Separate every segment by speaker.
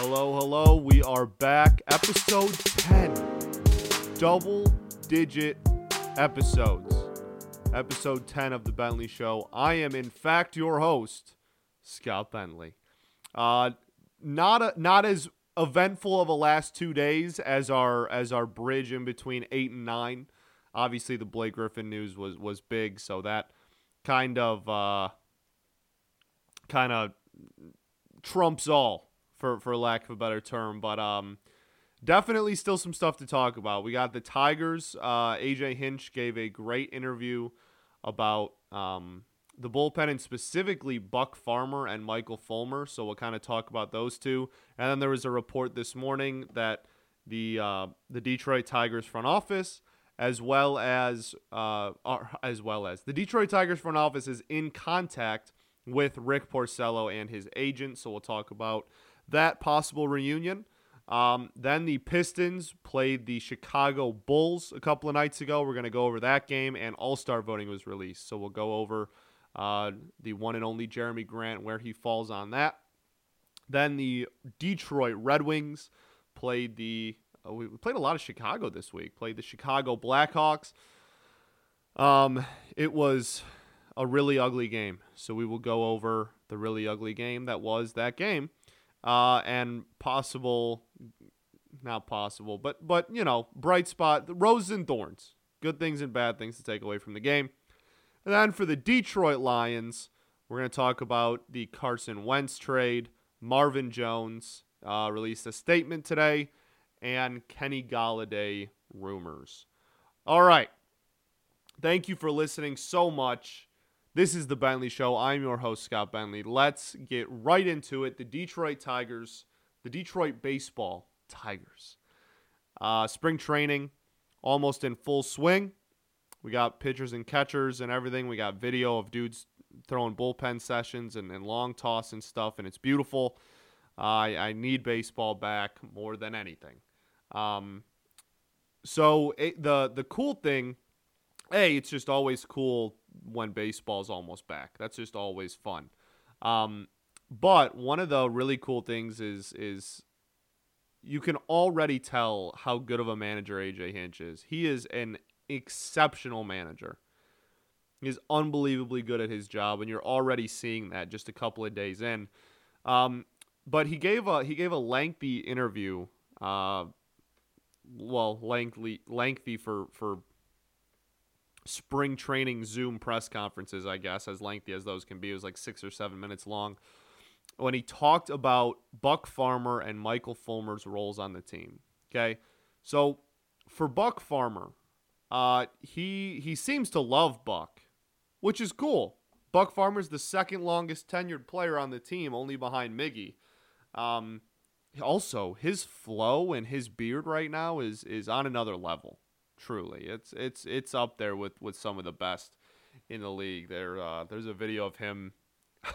Speaker 1: Hello, hello. We are back. Episode 10. Double digit episodes. Episode 10 of The Bentley Show. I am, in fact, your host, Scott Bentley. Uh, not, a, not as eventful of a last two days as our as our bridge in between eight and nine. Obviously, the Blake Griffin news was was big, so that kind of uh, kind of trumps all for for lack of a better term. But um, definitely still some stuff to talk about. We got the Tigers. Uh, AJ Hinch gave a great interview about um, the bullpen and specifically Buck Farmer and Michael Fulmer. So we'll kind of talk about those two. And then there was a report this morning that the uh, the Detroit Tigers front office, as well as uh, as well as the Detroit Tigers front office, is in contact with Rick Porcello and his agent. So we'll talk about that possible reunion. Um, then the Pistons played the Chicago Bulls a couple of nights ago. We're going to go over that game, and All Star voting was released. So we'll go over uh, the one and only Jerami Grant, where he falls on that. Then the Detroit Red Wings played the. Uh, we played a lot of Chicago this week. Played the Chicago Blackhawks. Um, it was a really ugly game. So we will go over the really ugly game that was that game, uh, and possible, not possible, but but you know, bright spot, the roses and thorns, good things and bad things to take away from the game. And then for the Detroit Lions, we're going to talk about the Carson Wentz trade. Marvin Jones uh, released a statement today, and Kenny Golladay rumors. All right. Thank you for listening so much. This is the Bentley Show. I'm your host, Scott Bentley. Let's get right into it. The Detroit Tigers, the Detroit Baseball Tigers. Uh, spring training almost in full swing. We got pitchers and catchers and everything. We got video of dudes throwing bullpen sessions and, and long toss and stuff, and it's beautiful. Uh, I, I need baseball back more than anything. Um, so it, the the cool thing, a it's just always cool when baseball's almost back. That's just always fun. Um, but one of the really cool things is is you can already tell how good of a manager AJ Hinch is. He is an exceptional manager. He's unbelievably good at his job, and you're already seeing that just a couple of days in. Um, but he gave a he gave a lengthy interview. Uh, well, lengthy lengthy for for spring training Zoom press conferences, I guess, as lengthy as those can be. It was like six or seven minutes long. When he talked about Buck Farmer and Michael Fulmer's roles on the team. Okay. So for Buck Farmer, uh, he he seems to love Buck, which is cool. Buck Farmer's the second longest tenured player on the team, only behind Miggy. Um, also, his flow and his beard right now is is on another level. Truly, it's it's it's up there with with some of the best in the league. There, uh, there's a video of him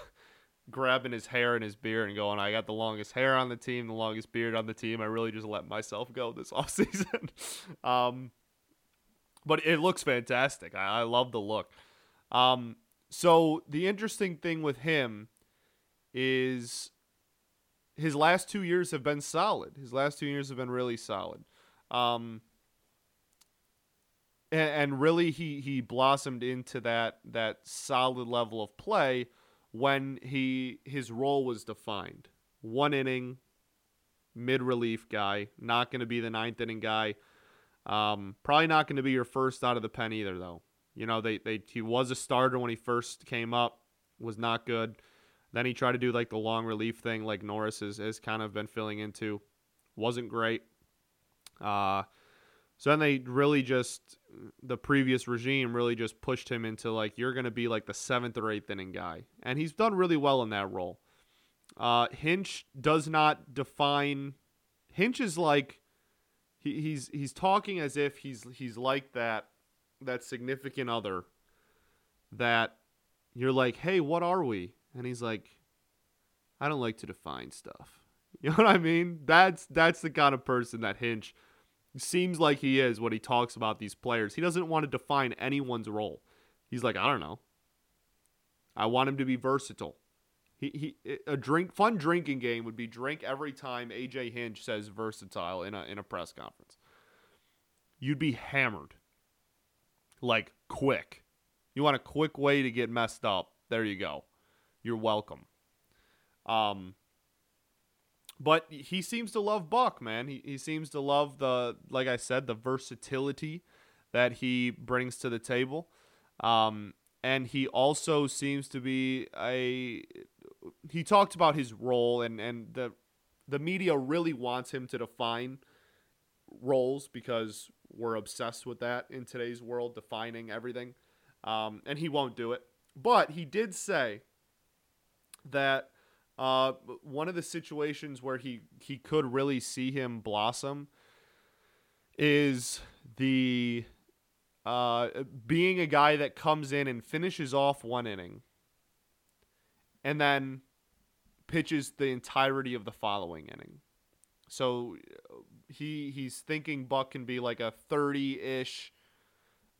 Speaker 1: grabbing his hair and his beard and going, "I got the longest hair on the team, the longest beard on the team. I really just let myself go this offseason." um, but it looks fantastic. I, I love the look. Um, so the interesting thing with him is his last two years have been solid. His last two years have been really solid. Um, and, and really he he blossomed into that that solid level of play when he his role was defined. One inning, mid relief guy, not going to be the ninth inning guy. Um, probably not going to be your first out of the pen either, though. You know, they, they he was a starter when he first came up, was not good. Then he tried to do like the long relief thing, like Norris has, has kind of been filling into. Wasn't great. Uh, so then they really just the previous regime really just pushed him into like you're going to be like the seventh or eighth inning guy, and he's done really well in that role. Uh, Hinch does not define. Hinch is like he, he's he's talking as if he's he's like that that significant other that you're like, hey, what are we? And he's like, I don't like to define stuff. You know what I mean? That's that's the kind of person that Hinch seems like he is when he talks about these players. He doesn't want to define anyone's role. He's like, I don't know. I want him to be versatile. he, he a drink fun drinking game would be drink every time AJ Hinch says versatile in a in a press conference. You'd be hammered. Like quick. You want a quick way to get messed up. There you go. You're welcome. Um but he seems to love Buck, man. He he seems to love the like I said, the versatility that he brings to the table. Um and he also seems to be a he talked about his role and and the the media really wants him to define roles because we're obsessed with that in today's world defining everything um, and he won't do it but he did say that uh, one of the situations where he he could really see him blossom is the uh, being a guy that comes in and finishes off one inning and then pitches the entirety of the following inning. So he he's thinking Buck can be like a 30-ish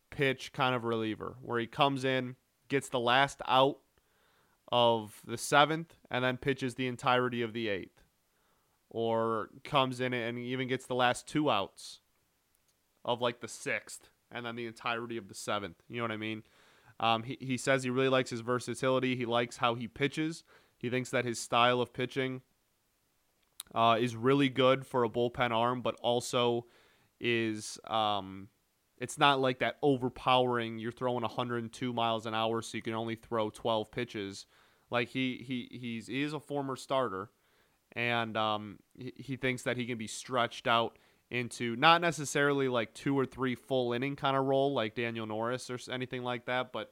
Speaker 1: pitch kind of reliever where he comes in, gets the last out of the 7th and then pitches the entirety of the 8th. Or comes in and even gets the last two outs of like the 6th and then the entirety of the 7th. You know what I mean? Um, he, he says he really likes his versatility. He likes how he pitches. He thinks that his style of pitching uh, is really good for a bullpen arm, but also is um, it's not like that overpowering. You're throwing 102 miles an hour, so you can only throw 12 pitches. Like he he he's he is a former starter, and um, he, he thinks that he can be stretched out into not necessarily like two or three full inning kind of role like Daniel Norris or anything like that, but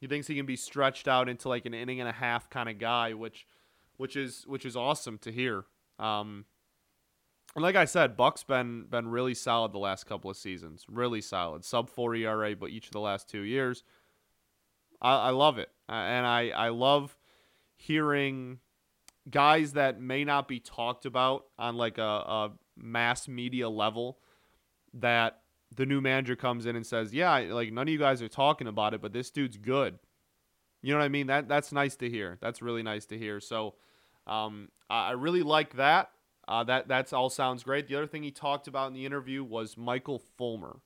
Speaker 1: he thinks he can be stretched out into like an inning and a half kind of guy, which which is which is awesome to hear. Um, and like I said, Buck's been been really solid the last couple of seasons, really solid, sub four ERA, but each of the last two years. I, I love it, and I I love hearing guys that may not be talked about on like a, a mass media level that the new manager comes in and says, "Yeah, like none of you guys are talking about it, but this dude's good." You know what I mean? That that's nice to hear. That's really nice to hear. So, um, I really like that. Uh, that that's all sounds great. The other thing he talked about in the interview was Michael Fulmer.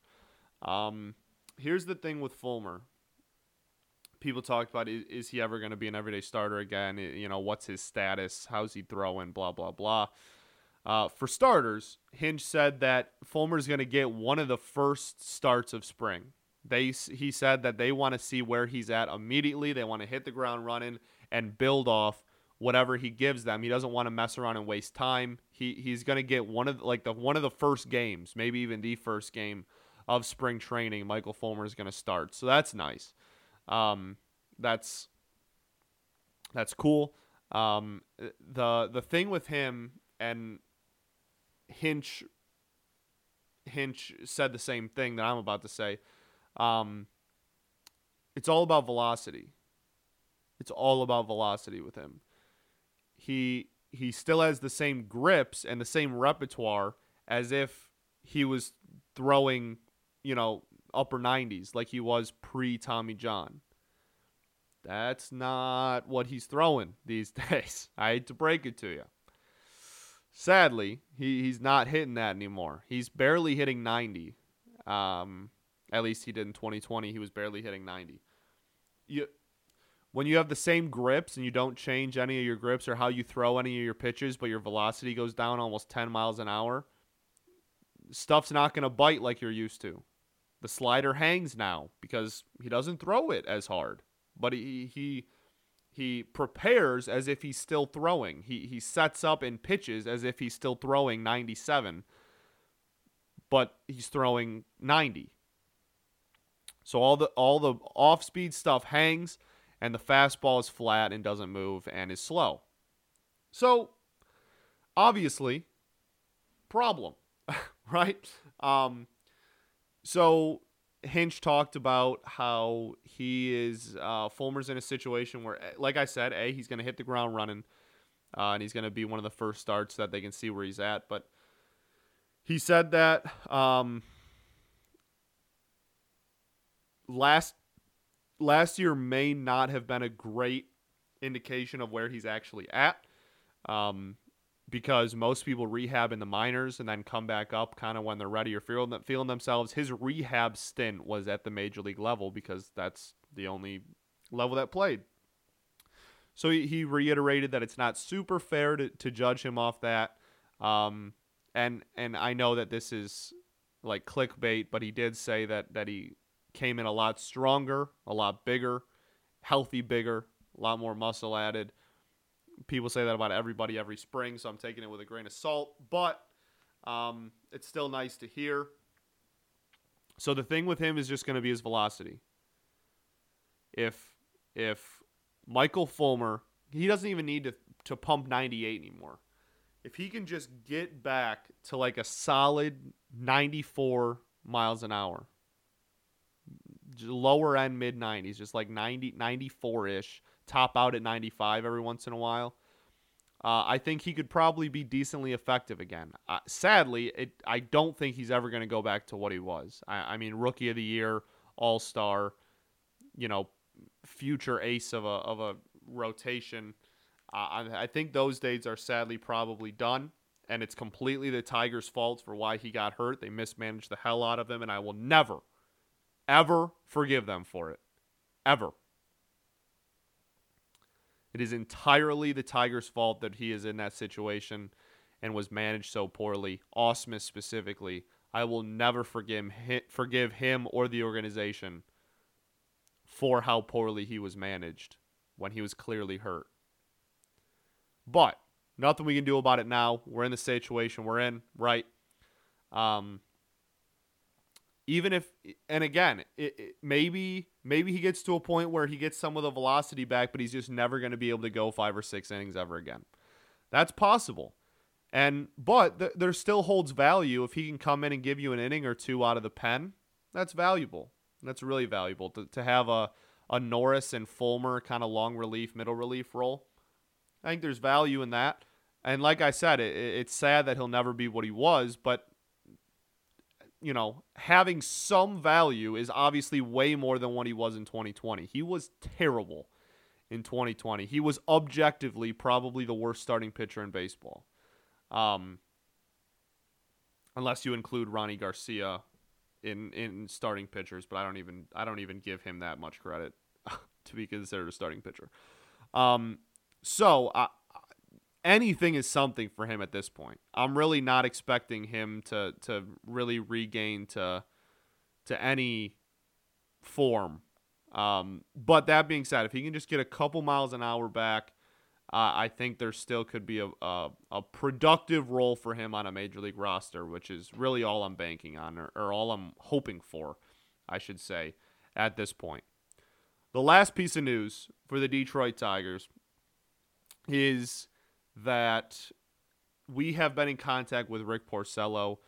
Speaker 1: Um, here's the thing with Fulmer. People talked about is, is he ever going to be an everyday starter again? You know, what's his status? How's he throwing? Blah blah blah. Uh, for starters, Hinch said that Fulmer is going to get one of the first starts of spring. They he said that they want to see where he's at immediately. They want to hit the ground running and build off whatever he gives them. He doesn't want to mess around and waste time. He he's going to get one of the, like the one of the first games, maybe even the first game of spring training. Michael Fulmer is going to start, so that's nice. Um, that's that's cool. Um, the the thing with him and Hinch Hinch said the same thing that I'm about to say. Um, it's all about velocity. It's all about velocity with him. He he still has the same grips and the same repertoire as if he was throwing, you know, upper 90s like he was pre Tommy John. That's not what he's throwing these days. I hate to break it to you. Sadly, he, he's not hitting that anymore. He's barely hitting 90. Um, at least he did in 2020. He was barely hitting 90. You, when you have the same grips and you don't change any of your grips or how you throw any of your pitches, but your velocity goes down almost 10 miles an hour, stuff's not going to bite like you're used to. The slider hangs now because he doesn't throw it as hard, but he he he prepares as if he's still throwing. He he sets up and pitches as if he's still throwing 97, but he's throwing 90. So all the all the off-speed stuff hangs and the fastball is flat and doesn't move and is slow. So obviously problem, right? Um so Hinch talked about how he is uh, Fulmer's in a situation where, like I said, a he's going to hit the ground running, uh, and he's going to be one of the first starts that they can see where he's at. But he said that um, last last year may not have been a great indication of where he's actually at. Um, because most people rehab in the minors and then come back up kind of when they're ready or feeling, feeling themselves. His rehab stint was at the major league level because that's the only level that played. So he, reiterated that it's not super fair to, to judge him off that. Um, and and I know that this is like clickbait, but he did say that that he came in a lot stronger, a lot bigger, healthy, bigger, a lot more muscle added people say that about everybody every spring, so I'm taking it with a grain of salt, but um, it's still nice to hear. So the thing with him is just going to be his velocity. If if Michael Fulmer, he doesn't even need to to pump 98 anymore. If he can just get back to like a solid 94 miles an hour, lower end mid 90s, just like 90 94 ish, top out at 95 every once in a while. Uh, I think he could probably be decently effective again. Uh, sadly, it, I don't think he's ever going to go back to what he was. I, I mean, rookie of the year, all star, you know, future ace of a, of a rotation. Uh, I, I think those days are sadly probably done, and it's completely the Tigers' fault for why he got hurt. They mismanaged the hell out of him, and I will never, ever forgive them for it. Ever. It is entirely the Tigers' fault that he is in that situation and was managed so poorly. Ausmus specifically, I will never forgive forgive him or the organization for how poorly he was managed when he was clearly hurt. But nothing we can do about it now. We're in the situation we're in, right? Um, even if and again it, it, maybe maybe he gets to a point where he gets some of the velocity back but he's just never going to be able to go five or six innings ever again. That's possible. And but th- there still holds value. If he can come in and give you an inning or two out of the pen that's valuable. That's really valuable to, to have a, a norris and fulmer kind of long relief middle relief role. I think there's value in that. And like i said it, it's sad that he'll never be what he was but you know, having some value is obviously way more than what he was in 2020. He was terrible in 2020. He was objectively probably the worst starting pitcher in baseball. Um, unless you include Rony Garcia in in starting pitchers, but I don't even I don't even give him that much credit to be considered a starting pitcher. Um, so I, anything is something for him at this point. I'm really not expecting him to to really regain to to any form. Um, but that being said, if he can just get a couple miles an hour back, uh, I think there still could be a, a, a productive role for him on a major league roster, which is really all I'm banking on, or, or all I'm hoping for, I should say, at this point. The last piece of news for the Detroit Tigers is that we have been in contact with Rick Porcello.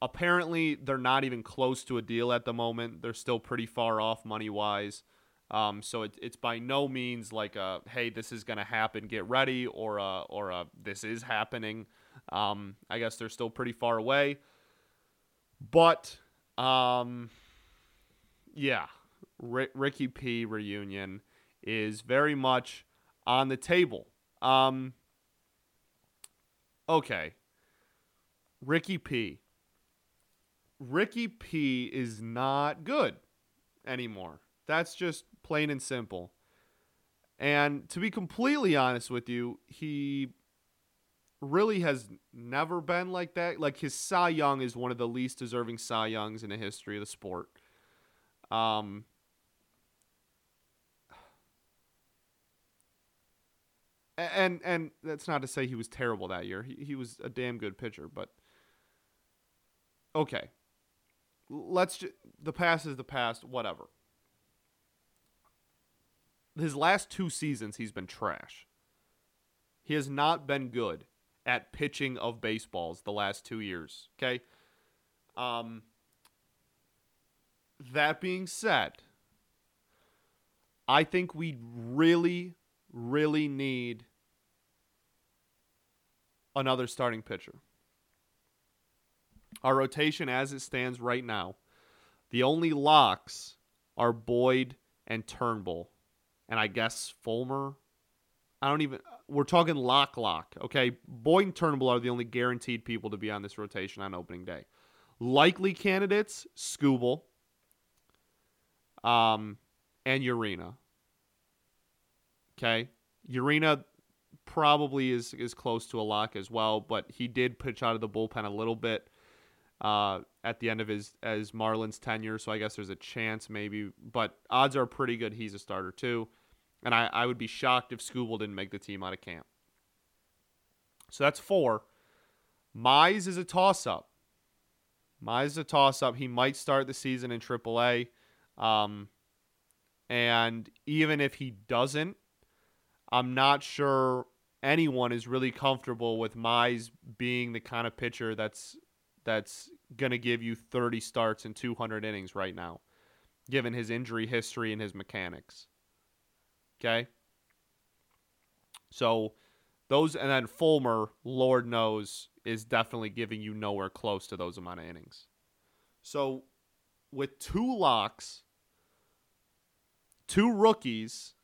Speaker 1: Apparently, they're not even close to a deal at the moment. They're still pretty far off money wise. Um, so it, it's by no means like a hey, this is gonna happen, get ready, or a, or a this is happening. Um, I guess they're still pretty far away, but um, yeah, R- Ricky P reunion is very much on the table. Um, okay. Ricky P. Ricky P is not good anymore. That's just plain and simple. And to be completely honest with you, he really has never been like that. Like his Cy Young is one of the least deserving Cy Youngs in the history of the sport. Um, and and that's not to say he was terrible that year. He he was a damn good pitcher, but okay. Let's just, the past is the past, whatever. His last two seasons he's been trash. He has not been good at pitching of baseballs the last 2 years, okay? Um that being said, I think we really really need another starting pitcher. Our rotation as it stands right now, the only locks are Boyd and Turnbull, and I guess Fulmer I don't even. We're talking lock lock. Okay, Boyd and Turnbull are the only guaranteed people to be on this rotation on opening day. Likely candidates: Skubal, um, and Urena. Okay, Urena probably is is close to a lock as well, but he did pitch out of the bullpen a little bit uh, at the end of his as Marlins tenure, so I guess there's a chance maybe, but odds are pretty good he's a starter too. And I, I would be shocked if Skubal didn't make the team out of camp. So that's four. Mize is a toss up. Mize is a toss up. He might start the season in AAA. Um, and even if he doesn't, I'm not sure anyone is really comfortable with Mize being the kind of pitcher that's that's going to give you 30 starts and 200 innings right now, given his injury history and his mechanics. Okay. So those and then Fulmer, Lord knows, is definitely giving you nowhere close to those amount of innings. So with two locks, two rookies,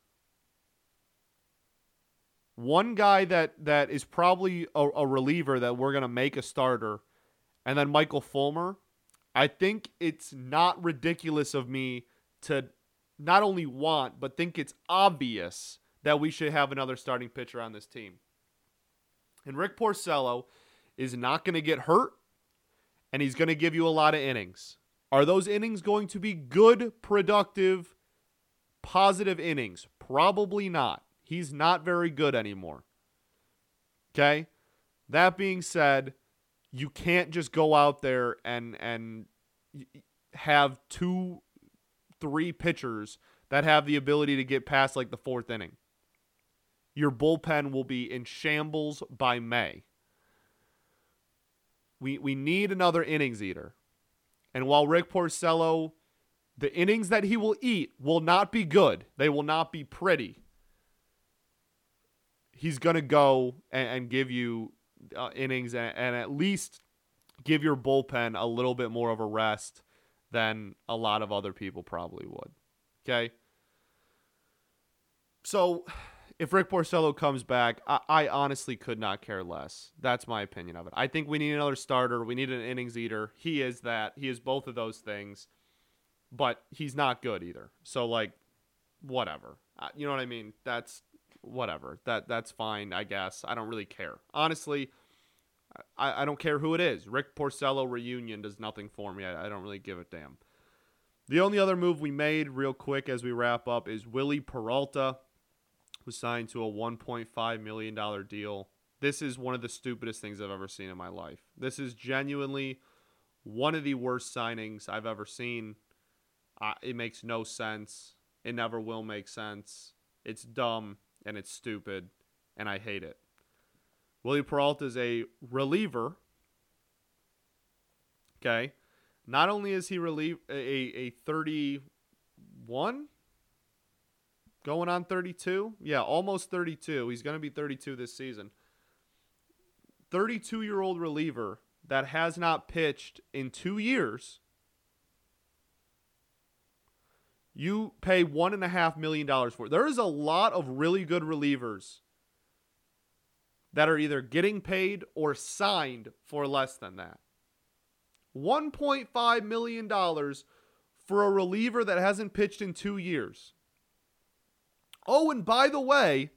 Speaker 1: one guy that that is probably a, a reliever that we're gonna make a starter, and then Michael Fulmer. I think it's not ridiculous of me to not only want, but think it's obvious that we should have another starting pitcher on this team. And Rick Porcello is not going to get hurt, and he's going to give you a lot of innings. Are those innings going to be good, productive, positive innings? Probably not. He's not very good anymore. Okay? That being said, you can't just go out there and and have two three pitchers that have the ability to get past like the fourth inning. Your bullpen will be in shambles by May. We we need another innings eater. And while Rick Porcello, the innings that he will eat will not be good. They will not be pretty. He's gonna go and, and give you uh, innings and, and at least give your bullpen a little bit more of a rest than a lot of other people probably would. Okay. So if Rick Porcello comes back, I, I, honestly could not care less. That's my opinion of it. I think we need another starter. We need an innings eater. He is that. He is both of those things, but he's not good either. So like, whatever. You know what I mean? That's whatever. That that's fine. I guess. I don't really care. Honestly, I, I don't care who it is. Rick Porcello reunion does nothing for me. I, I don't really give a damn. The only other move we made, real quick as we wrap up, is Wily Peralta was signed to a $1.5 million deal. This is one of the stupidest things I've ever seen in my life. This is genuinely one of the worst signings I've ever seen. It makes no sense. It never will make sense. It's dumb and it's stupid, and I hate it. Wily Peralta is a reliever. Okay. Not only is he relieve a, a 31 going on 32. Yeah, almost 32. He's going to be 32 this season. 32 year old reliever that has not pitched in two years. You pay one and a half million dollars for. There is a lot of really good relievers that are either getting paid or signed for less than that. $1.5 million for a reliever that hasn't pitched in two years. Oh, and by the way,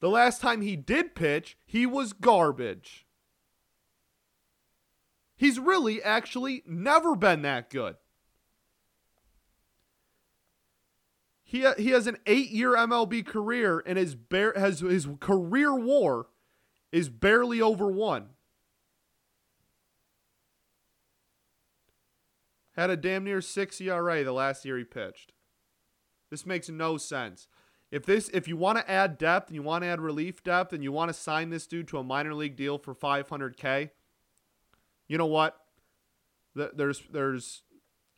Speaker 1: the last time he did pitch, he was garbage. He's really actually never been that good. He, he has an eight year MLB career and his, bear, has his career war is barely over one. Had a damn near six ERA the last year he pitched. This makes no sense. If this, if you want to add depth and you want to add relief depth and you want to sign this dude to a minor league deal for 500k, you know what? There's, there's,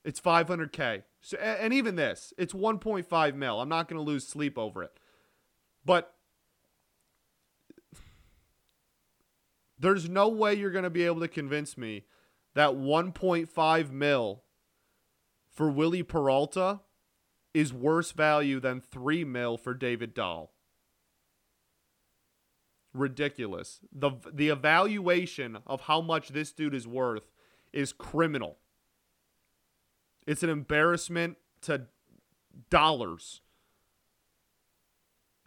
Speaker 1: it's 500k. So, and even this, it's 1.5 mil. I'm not going to lose sleep over it. But There's no way you're going to be able to convince me that 1.5 mil for Wily Peralta is worse value than 3 mil for David Dahl. ridiculous. The the evaluation of how much this dude is worth is criminal. It's an embarrassment to dollars.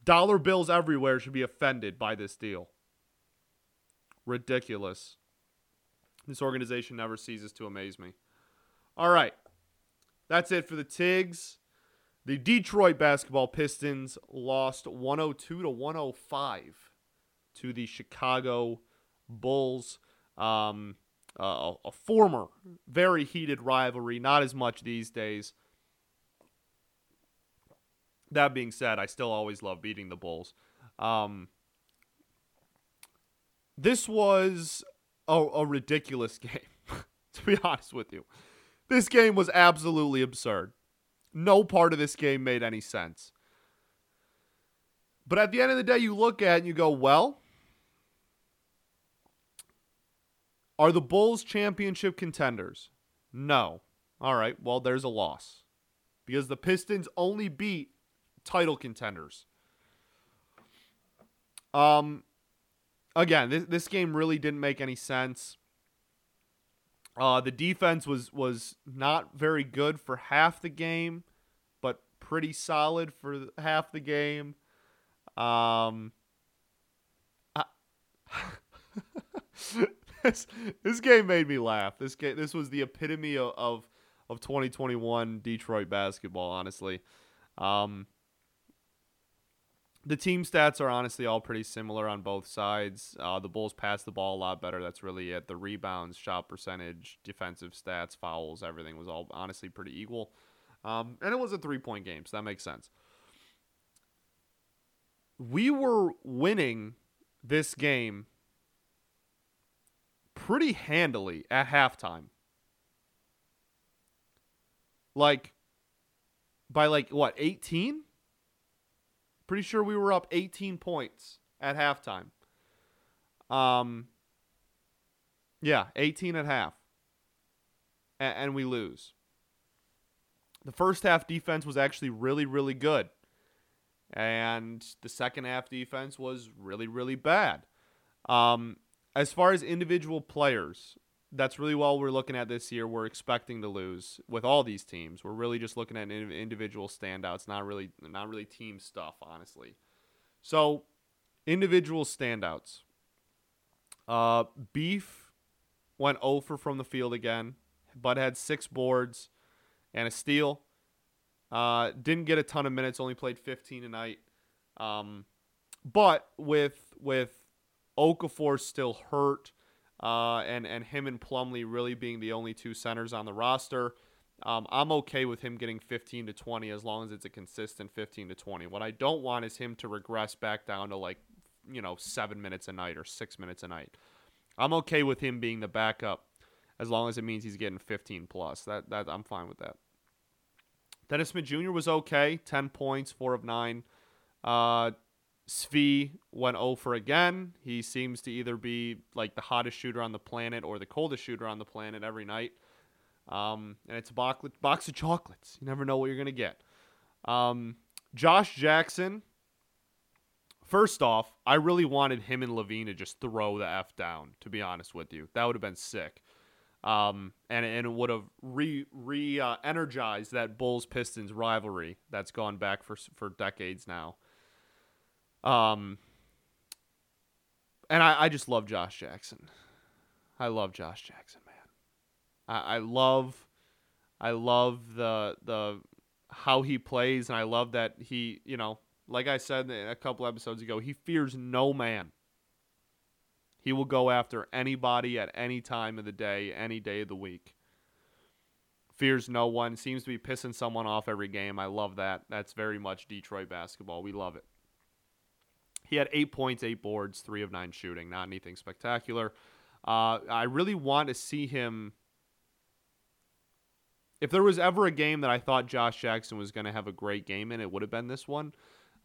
Speaker 1: Dollar bills everywhere should be offended by this deal. Ridiculous. This organization never ceases to amaze me. All right. That's it for the Tigs. The Detroit basketball Pistons lost 102 to 105 to the Chicago Bulls. Um, uh, a former very heated rivalry, not as much these days. That being said, I still always love beating the Bulls. Um, this was a, a ridiculous game, to be honest with you. This game was absolutely absurd. No part of this game made any sense. But at the end of the day, you look at it and you go, well, are the Bulls championship contenders? No. All right, well, there's a loss. Because the Pistons only beat title contenders. Um again, this this game really didn't make any sense. Uh, the defense was was not very good for half the game, but pretty solid for half the game. Um, I, this this game made me laugh. This game this was the epitome of of, of 2021 Detroit basketball. Honestly, um, the team stats are honestly all pretty similar on both sides. Uh, the Bulls pass the ball a lot better. That's really it. The rebounds, shot percentage, defensive stats, fouls, everything was all honestly pretty equal. Um, and it was a three point game, so that makes sense. We were winning this game pretty handily at halftime. Like, by like, what, 18? Pretty sure we were up 18 points at halftime. Um, yeah, 18 at half. A- and we lose. The first half defense was actually really, really good. And the second half defense was really, really bad. Um, as far as individual players, that's really what we're looking at this year. We're expecting to lose with all these teams. We're really just looking at individual standouts, not really not really team stuff, honestly. So, individual standouts. Uh, Beef went over from the field again, but had six boards and a steal. Uh, didn't get a ton of minutes, only played 15 tonight. Um, but with with Okafor still hurt uh, and and him and Plumlee really being the only two centers on the roster. Um, I'm okay with him getting 15 to 20 as long as it's a consistent 15 to 20. What I don't want is him to regress back down to like, you know, seven minutes a night or six minutes a night. I'm okay with him being the backup as long as it means he's getting 15 plus. That that I'm fine with that. Dennis Smith Jr. was okay, 10 points, four of nine. Uh, Svi went 0 for again. He seems to either be like the hottest shooter on the planet or the coldest shooter on the planet every night. Um, and it's a box, box of chocolates. You never know what you're going to get. Um, Josh Jackson, first off, I really wanted him and LaVine to just throw the F down, to be honest with you. That would have been sick. Um, and, and it would have re, re uh, energized that Bulls Pistons rivalry that's gone back for, for decades now. Um, and I, I just love Josh Jackson. I love Josh Jackson, man. I, I love, I love the the how he plays, and I love that he, you know, like I said a couple episodes ago, he fears no man. He will go after anybody at any time of the day, any day of the week. Fears no one. Seems to be pissing someone off every game. I love that. That's very much Detroit basketball. We love it. He had eight points, eight boards, three of nine shooting. Not anything spectacular. Uh, I really want to see him. If there was ever a game that I thought Josh Jackson was going to have a great game in, it would have been this one.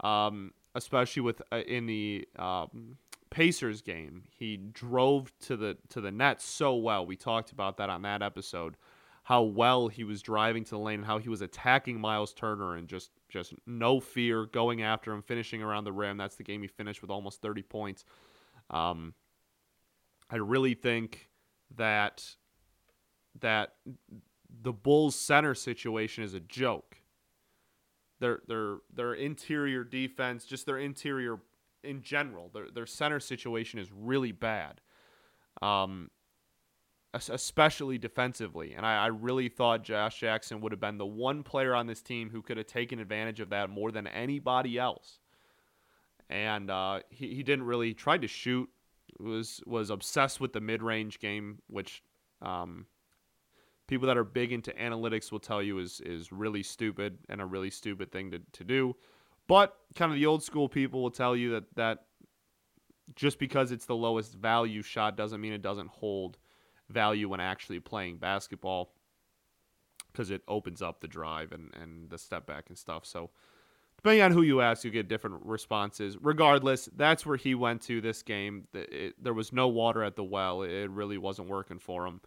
Speaker 1: Um, especially with uh, in the um, Pacers game, he drove to the to the net so well. We talked about that on that episode. How well he was driving to the lane and how he was attacking Miles Turner and just just no fear going after him, finishing around the rim. That's the game he finished with almost 30 points. Um, I really think that that the Bulls center situation is a joke. Their their their interior defense, just their interior in general, their their center situation is really bad. Um, especially defensively. And I, I, really thought Josh Jackson would have been the one player on this team who could have taken advantage of that more than anybody else. And uh, he, he didn't really try to shoot. Was was obsessed with the mid range game, which um, people that are big into analytics will tell you is is really stupid and a really stupid thing to, to do. But kind of the old school people will tell you that that just because it's the lowest value shot doesn't mean it doesn't hold value when actually playing basketball because it opens up the drive and, and the step back and stuff. So, depending on who you ask, you get different responses. Regardless, that's where he went to this game. It, it, there was no water at the well. It really wasn't working for him.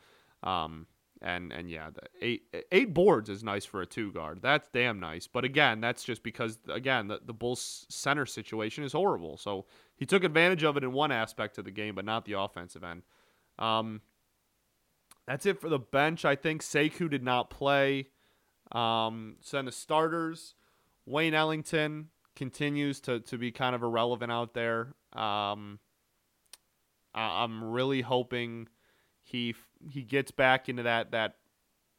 Speaker 1: Um, and and yeah, eight eight boards is nice for a two guard. That's damn nice. But again, that's just because again the the Bulls center situation is horrible. So he took advantage of it in one aspect of the game, but not the offensive end. Um, that's it for the bench. I think Sekou did not play. Um, so then the starters, Wayne Ellington continues to, to be kind of irrelevant out there. Um, I, I'm really hoping he he gets back into that that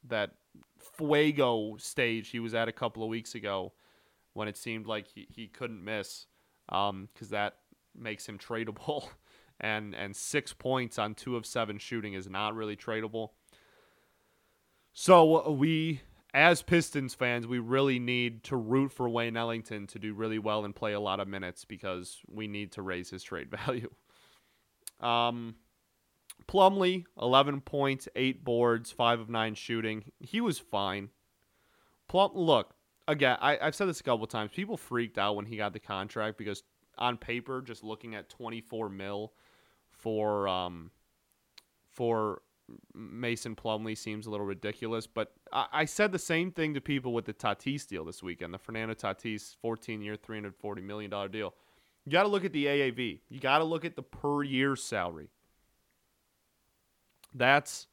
Speaker 1: that fuego stage he was at a couple of weeks ago when it seemed like he, he couldn't miss because um, that makes him tradable. and and six points on two of seven shooting is not really tradable. So we, as Pistons fans, we really need to root for Wayne Ellington to do really well and play a lot of minutes because we need to raise his trade value. Um, Plumlee, 11 points, 8 boards, 5 of 9 shooting. He was fine. Plum, look, again, I, have said this a couple times. People freaked out when he got the contract because on paper, just looking at 24 mil for um, for Mason Plumlee seems a little ridiculous. But I, I, said the same thing to people with the Tatis deal this weekend, the Fernando Tatis 14 year, $340 million deal. You got to look at the AAV. You got to look at the per year salary. That's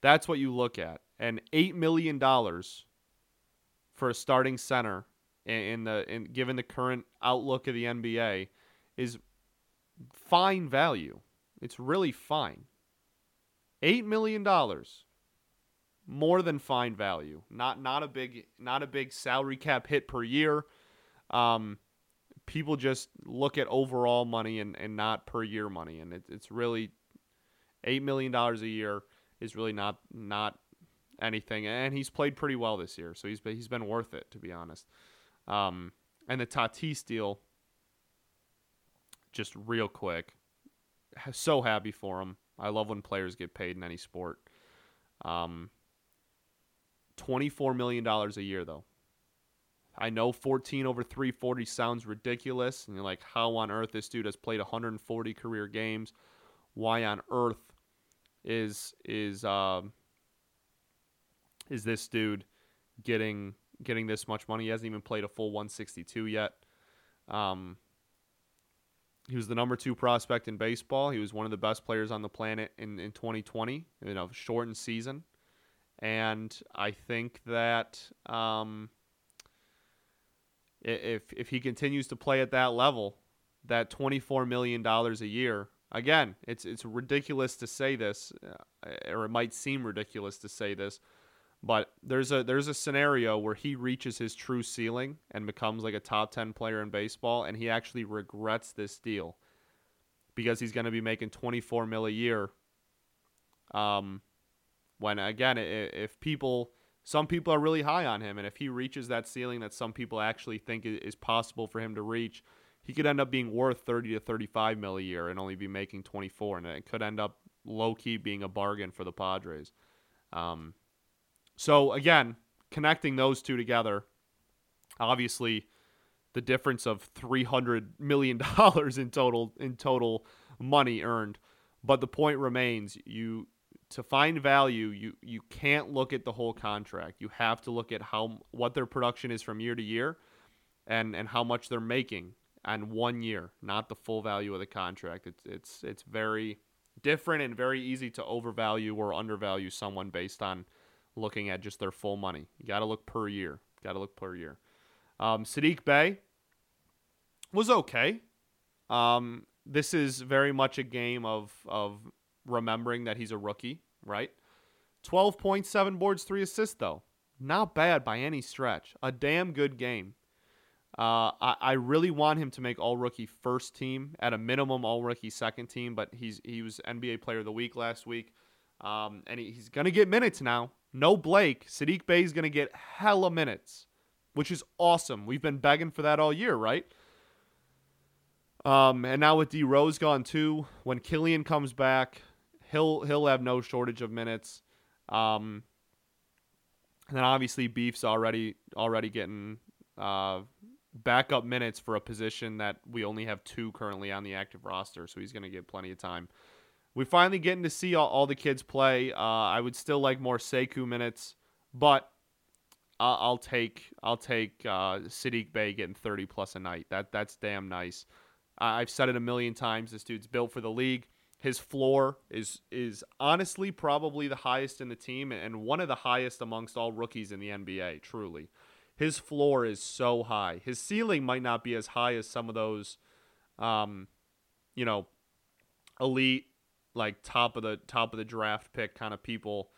Speaker 1: that's what you look at. And eight million dollars for a starting center in the in given the current outlook of the NBA is fine value. It's really fine. Eight million dollars, more than fine value. Not not a big not a big salary cap hit per year. Um, people just look at overall money and, and not per year money, and it, it's really eight million dollars a year is really not not anything. And he's played pretty well this year, so he's been, he's been worth it to be honest. Um, and the Tatis deal, just real quick, so happy for him. I love when players get paid in any sport. Um, $24 million a year, though. I know 14 over 340 sounds ridiculous. And you're like, how on earth this dude has played 140 career games? Why on earth is is um, is this dude getting getting this much money? He hasn't even played a full 162 yet. Um, he was the number two prospect in baseball. He was one of the best players on the planet in, in 2020 in a shortened season. And I think that um, if, if he continues to play at that level, that $24 million a year, again, it's, it's ridiculous to say this, uh, or it might seem ridiculous to say this, but there's a there's a scenario where he reaches his true ceiling and becomes like a top 10 player in baseball and he actually regrets this deal because he's going to be making 24 mil a year. Um when again if people some people are really high on him and if he reaches that ceiling that some people actually think is possible for him to reach, he could end up being worth 30 to 35 mil a year and only be making 24 and it could end up low key being a bargain for the Padres. Um, so again, connecting those two together, obviously the difference of 300 million dollars in total in total money earned, but the point remains you to find value, you you can't look at the whole contract. You have to look at how what their production is from year to year, and and how much they're making on one year, not the full value of the contract. It's it's it's very different and very easy to overvalue or undervalue someone based on looking at just their full money. You got to look per year. Got to look per year. Um, Saddiq Bey was okay. Um, this is very much a game of of remembering that he's a rookie, right? 12.7 boards, 3 assists, though. Not bad by any stretch. A damn good game. Uh, I, I really want him to make all rookie first team, at a minimum, all rookie second team, but he's he was NBA player of the week last week. Um, and he, he's to get minutes now. No Blake. Saddiq Bey is going to get hella minutes, which is awesome. We've been begging for that all year, right? Um, and now with D Rose gone too, when Killian comes back, he'll he'll have no shortage of minutes. Um, and then obviously Beef's already already getting uh, backup minutes for a position that we only have two currently on the active roster, so he's going to get plenty of time. We finally getting to see all, all the kids play. Uh, I would still like more Sekou minutes, but I'll, I'll take I'll take uh, Saddiq Bey getting 30 plus a night. That that's damn nice. I've said it a million times. This dude's built for the league. His floor is is honestly probably the highest in the team and one of the highest amongst all rookies in the NBA. Truly, his floor is so high. His ceiling might not be as high as some of those, um, you know, elite like top of the top of the draft pick kind of people,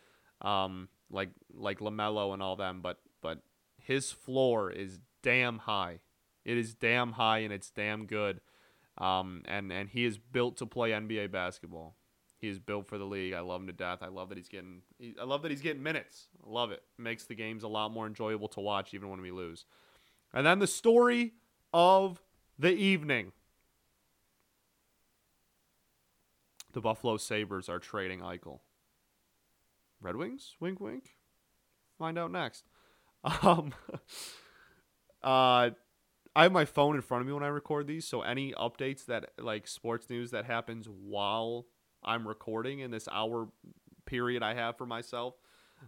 Speaker 1: um, like like Lamelo and all them. But but his floor is damn high. It is damn high and it's damn good. Um, and and he is built to play NBA basketball. He is built for the league. I love him to death. I love that he's getting. I love that he's getting minutes. I love it. Makes the games a lot more enjoyable to watch, even when we lose. And then the story of the evening. The Buffalo Sabres are trading Eichel. Red Wings? Wink, wink. Find out next. Um, uh, I have my phone in front of me when I record these, so any updates that like sports news that happens while I'm recording in this hour period I have for myself,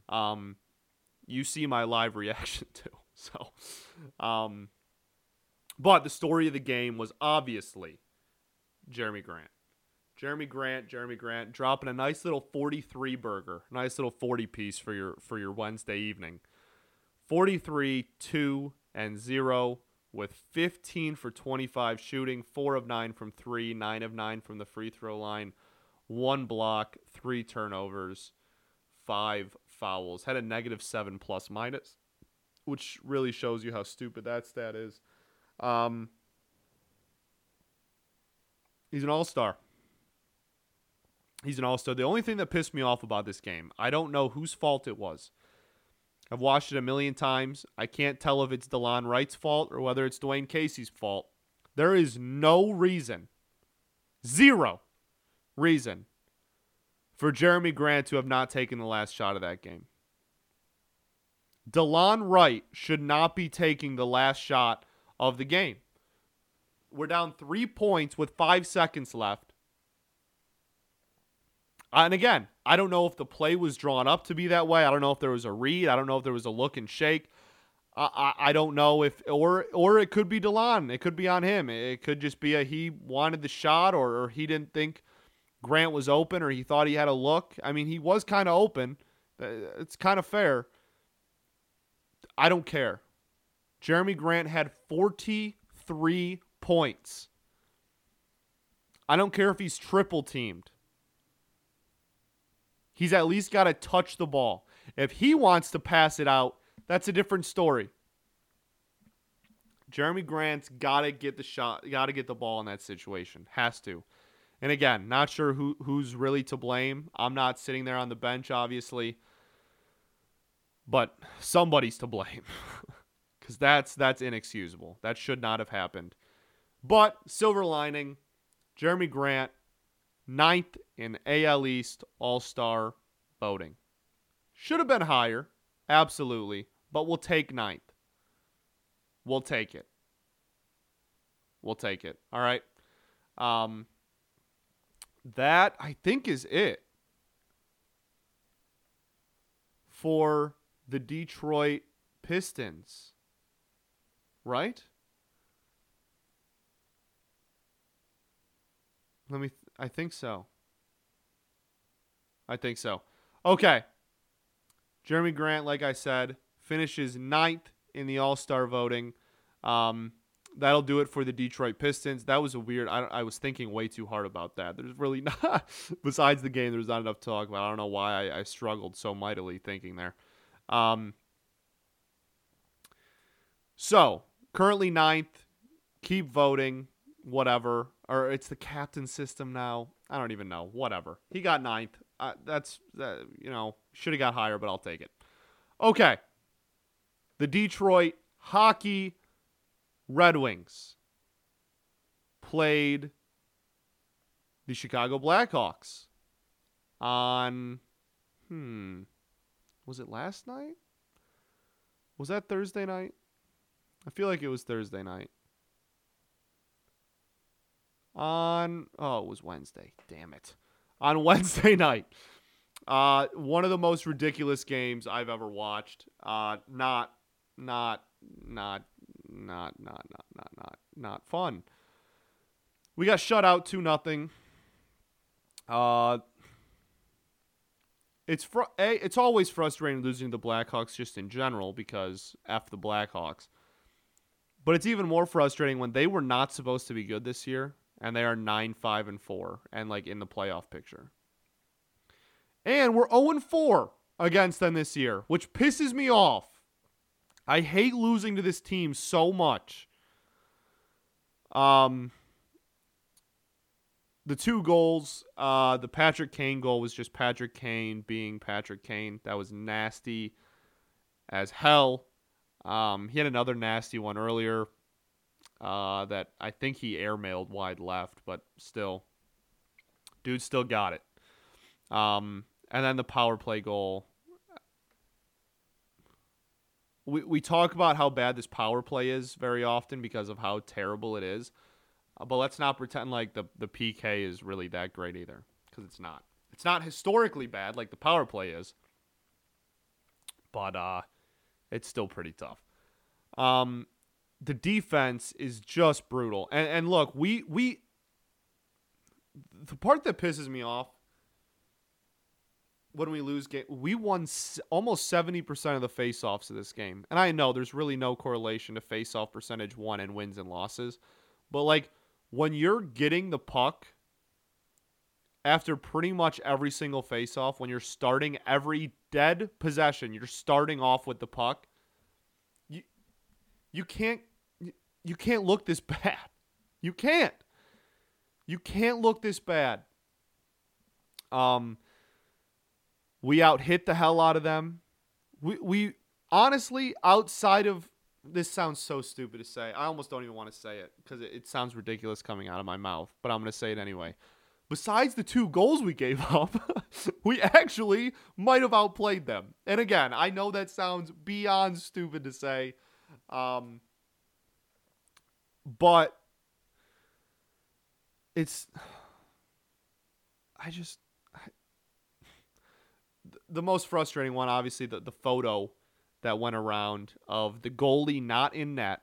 Speaker 1: um, you see my live reaction to. So, um, but the story of the game was obviously Jerami Grant. Jerami Grant, Jerami Grant dropping a nice little 43 burger, nice little 40 piece for your for your Wednesday evening. 43 2 and 0 with 15 for 25 shooting, 4 of 9 from 3, 9 of 9 from the free throw line, 1 block, 3 turnovers, 5 fouls. Had a negative 7 plus minus, which really shows you how stupid that stat is. Um, he's an all star. He's an all star. The only thing that pissed me off about this game, I don't know whose fault it was. I've watched it a million times. I can't tell if it's Delon Wright's fault or whether it's Dwane Casey's fault. There is no reason, zero reason, for Jerami Grant to have not taken the last shot of that game. Delon Wright should not be taking the last shot of the game. We're down three points with five seconds left. And again, I don't know if the play was drawn up to be that way. I don't know if there was a read. I don't know if there was a look and shake. I, I, I don't know if or or it could be Delon. It could be on him. It could just be a he wanted the shot or, or he didn't think Grant was open or he thought he had a look. I mean, he was kind of open. Uh, it's kind of fair. I don't care. Jerami Grant had 43 points. I don't care if he's triple teamed. He's at least got to touch the ball. If he wants to pass it out, that's a different story. Jerami Grant's got to get the shot, got to get the ball in that situation. Has to. And again, not sure who who's really to blame. I'm not sitting there on the bench, obviously, but somebody's to blame because that's that's inexcusable. That should not have happened. But silver lining, Jerami Grant ninth in AL East All Star voting. Should have been higher, absolutely, but we'll take ninth. We'll take it. We'll take it. All right. Um, that I think is it. for the Detroit Pistons. Right? Let me th- I think so. I think so. Okay. Jerami Grant, like I said, finishes ninth in the All Star voting. Um, that'll do it for the Detroit Pistons. That was a weird. I, I was thinking way too hard about that. There's really not. besides the game, there's not enough to talk about. I don't know why I, I struggled so mightily thinking there. Um, so currently ninth. Keep voting. Whatever. Or it's the captain system now. I don't even know. Whatever. He got ninth. Uh, that's uh, you know should have got higher, but I'll take it. Okay. The Detroit Hockey Red Wings played the Chicago Blackhawks on hmm was it last night? Was that Thursday night? I feel like it was Thursday night. On oh, it was Wednesday. Damn it. On Wednesday night. Uh one of the most ridiculous games I've ever watched. Uh not not not not not not not not not fun. We got shut out 2 nothing. Uh it's fr- a, it's always frustrating losing the Blackhawks just in general because f the Blackhawks. But it's even more frustrating when they were not supposed to be good this year and they are 9 5 and 4 and like in the playoff picture. And we're 0 4 against them this year, which pisses me off. I hate losing to this team so much. Um the two goals, uh, the Patrick Kane goal was just Patrick Kane being Patrick Kane. That was nasty as hell. Um, he had another nasty one earlier uh, that I think he airmailed wide left, but still, dude still got it. Um, and then the power play goal. We, we talk about how bad this power play is very often because of how terrible it is. Uh, but let's not pretend like the, the PK is really that great either because it's not. It's not historically bad like the power play is. But uh, it's still pretty tough. Um, the defense is just brutal. And and look, we we the part that pisses me off when we lose game, we won almost 70% of the face-offs of this game. And I know there's really no correlation to face-off percentage won and wins and losses. But like when you're getting the puck after pretty much every single face-off, when you're starting every dead possession, you're starting off with the puck. You you can't you can't look this bad. You can't. You can't look this bad. Um we out hit the hell out of them. We we honestly outside of this sounds so stupid to say. I almost don't even want to say it because it, it sounds ridiculous coming out of my mouth, but I'm going to say it anyway. Besides the two goals we gave up, we actually might have outplayed them. And again, I know that sounds beyond stupid to say. Um, but it's I just I, the most frustrating one obviously the, the photo that went around of the goalie not in net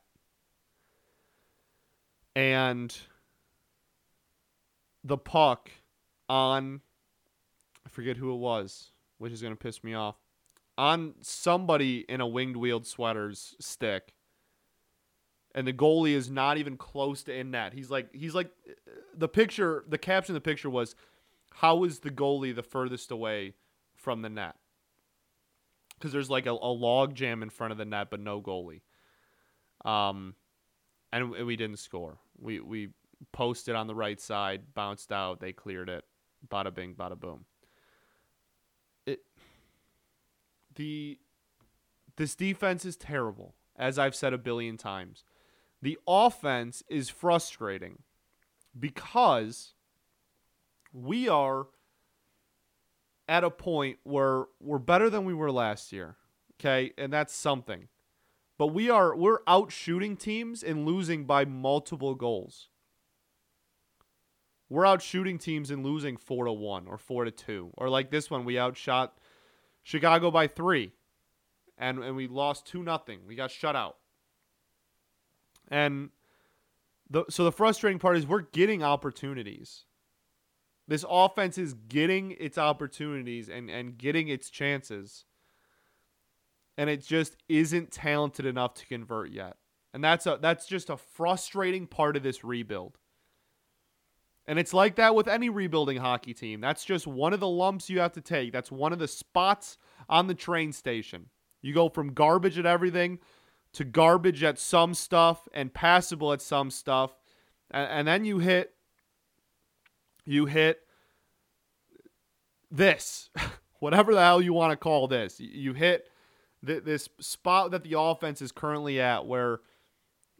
Speaker 1: and the puck on I forget who it was, which is going to piss me off. On somebody in a winged wheeled sweater's stick and the goalie is not even close to in net. He's like he's like the picture the caption of the picture was how is the goalie the furthest away from the net? Cuz there's like a, a log jam in front of the net but no goalie. Um and we didn't score. We we posted on the right side, bounced out, they cleared it. Bada bing, bada boom. It the this defense is terrible, as I've said a billion times the offense is frustrating because we are at a point where we're better than we were last year. Okay, and that's something. But we are we're out shooting teams and losing by multiple goals. We're out shooting teams and losing 4 to 1 or 4 to 2 or like this one we outshot Chicago by three, and and we lost two nothing. We got shut out. And the so the frustrating part is we're getting opportunities. This offense is getting its opportunities and and getting its chances. And it just isn't talented enough to convert yet. And that's a that's just a frustrating part of this rebuild. And it's like that with any rebuilding hockey team. That's just one of the lumps you have to take. That's one of the spots on the train station. You go from garbage at everything to garbage at some stuff and passable at some stuff. And, and then you hit you hit this, whatever the hell you want to call this. You hit th- this spot that the offense is currently at where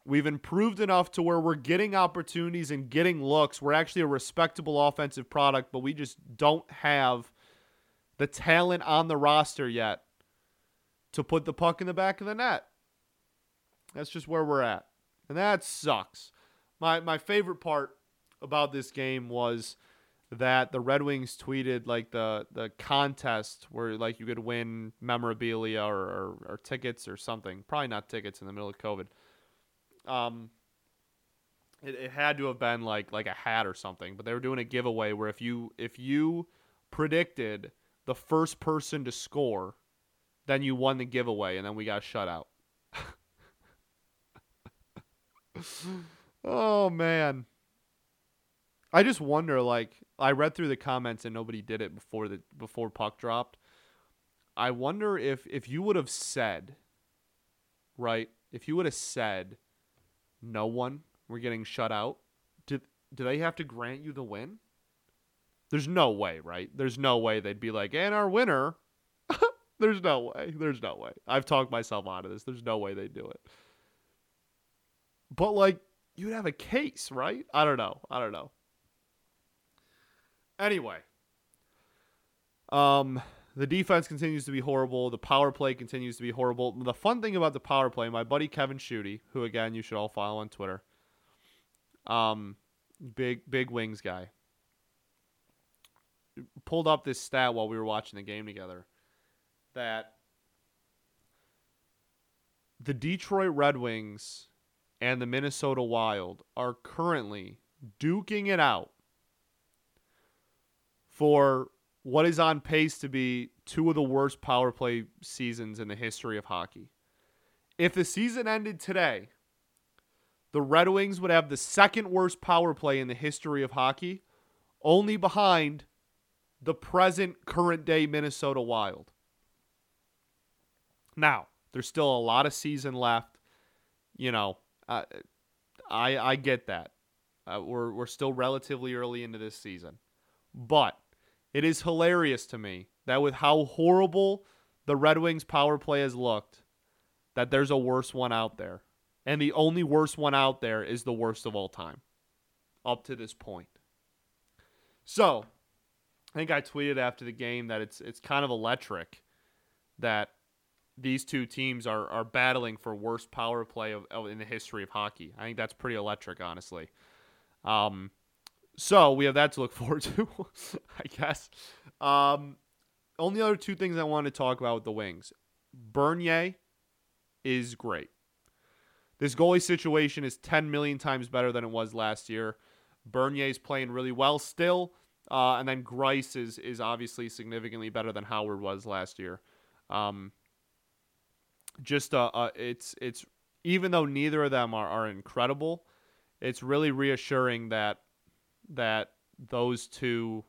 Speaker 1: we've improved enough to where we're getting opportunities and getting looks. We're actually a respectable offensive product, but we just don't have the talent on the roster yet to put the puck in the back of the net. That's just where we're at. And that sucks. My my favorite part about this game was that the Red Wings tweeted like the the contest where like you could win memorabilia or, or, or tickets or something. Probably not tickets in the middle of COVID. Um, it, it had to have been like like a hat or something, but they were doing a giveaway where if you if you predicted the first person to score, then you won the giveaway, and then we got shut out. oh man. I just wonder like I read through the comments and nobody did it before the before puck dropped. I wonder if if you would have said right, if you would have said no one we're getting shut out, do do they have to grant you the win? There's no way, right? There's no way they'd be like, "And our winner." There's no way. There's no way. I've talked myself out of this. There's no way they'd do it. But like you'd have a case, right? I don't know. I don't know. Anyway, um, the defense continues to be horrible. The power play continues to be horrible. The fun thing about the power play, my buddy Kevin Schutte, who again you should all follow on Twitter, um, big big wings guy, pulled up this stat while we were watching the game together, that the Detroit Red Wings and the Minnesota Wild are currently duking it out for what is on pace to be two of the worst power play seasons in the history of hockey. If the season ended today, the Red Wings would have the second worst power play in the history of hockey, only behind the present current day Minnesota Wild. Now, there's still a lot of season left. You know, I I get that. Uh, we're we're still relatively early into this season, but it is hilarious to me that with how horrible the Red Wings power play has looked, that there's a worse one out there. And the only worse one out there is the worst of all time up to this point. So, I think I tweeted after the game that it's it's kind of electric that these two teams are are battling for worst power play of, of, in the history of hockey. I think that's pretty electric, honestly. Um, so we have that to look forward to, I guess. Um, only other two things I want to talk about with the Wings. Bernier is great. This goalie situation is 10 million times better than it was last year. Bernier is playing really well still. Uh, and then Greiss is, is obviously significantly better than Howard was last year. Um, just uh, uh, it's it's even though neither of them are, are incredible, it's really reassuring that that those two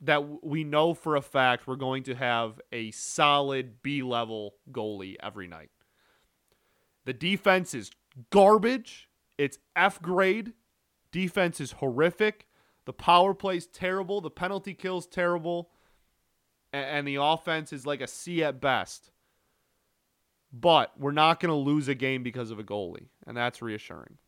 Speaker 1: that we know for a fact we're going to have a solid B level goalie every night. The defense is garbage. It's F grade. Defense is horrific. The power play's terrible. The penalty kill's terrible. And the offense is like a C at best. But we're not going to lose a game because of a goalie. And that's reassuring.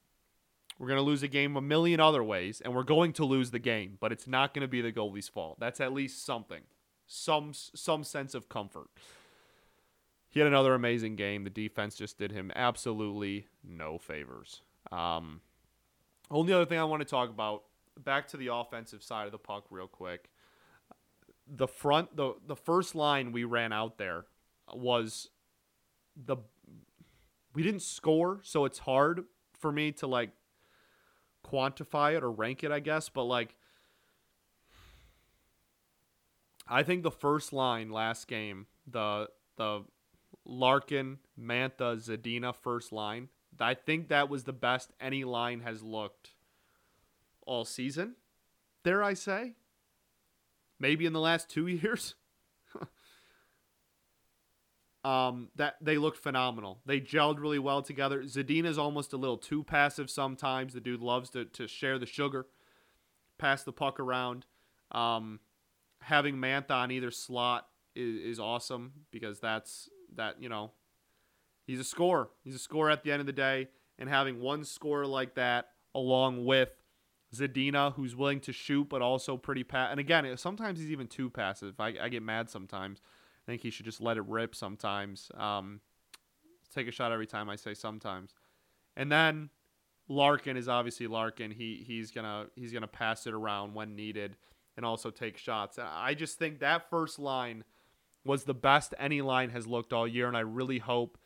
Speaker 1: We're going to lose a game a million other ways, and we're going to lose the game, but it's not going to be the goalie's fault. That's at least something, some some sense of comfort. He had another amazing game. The defense just did him absolutely no favors. Um, only other thing I want to talk about, back to the offensive side of the puck, real quick. the front the the first line we ran out there was the we didn't score, so it's hard for me to like quantify it or rank it, I guess, but like I think the first line last game, the the Larkin, Mantha, Zadina first line, I think that was the best any line has looked all season. Dare I say? Maybe in the last two years. Um, that they looked phenomenal. They gelled really well together. Zadina's almost a little too passive sometimes. The dude loves to, to share the sugar, pass the puck around. Um, having Mantha on either slot is, is awesome because that's that you know he's a scorer. He's a scorer at the end of the day, and having one scorer like that along with Zadina, who's willing to shoot but also pretty pass. And again, sometimes he's even too passive. I, I get mad sometimes. I think he should just let it rip sometimes. Um, take a shot every time I say sometimes. And then Larkin is obviously Larkin. He he's gonna he's gonna pass it around when needed and also take shots. I just think that first line was the best any line has looked all year, and I really hope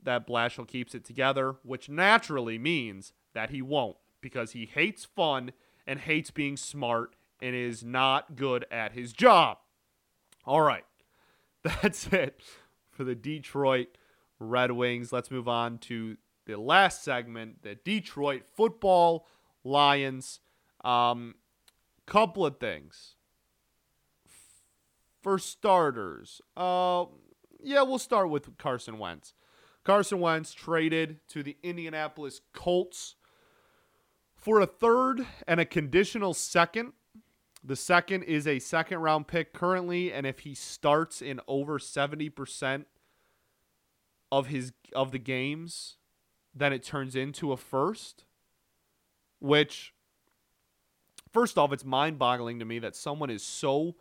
Speaker 1: that Blashill keeps it together, which naturally means that he won't because he hates fun and hates being smart and is not good at his job. All right. That's it for the Detroit Red Wings. Let's move on to the last segment, the Detroit Football Lions. Um, couple of things. For starters, uh, yeah, we'll start with Carson Wentz. Carson Wentz traded to the Indianapolis Colts for a third and a conditional second. The second is a second round pick currently, and if he starts in over 70% of his of the games, then it turns into a first. Which first off, it's mind boggling to me that someone is so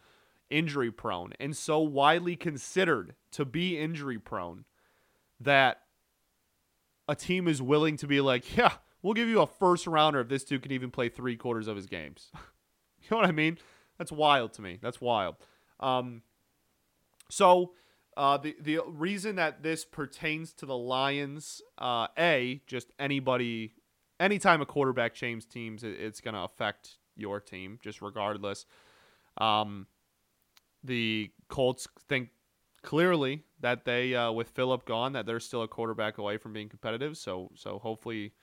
Speaker 1: injury prone and so widely considered to be injury prone that a team is willing to be like, yeah, we'll give you a first rounder if this dude can even play three quarters of his games. you know what I mean? That's wild to me. That's wild. Um, so uh, the the reason that this pertains to the Lions, uh, a just anybody, anytime a quarterback changes teams, it, it's going to affect your team, just regardless. Um, the Colts think clearly that they, uh, with Philip gone, that they're still a quarterback away from being competitive. So, so hopefully,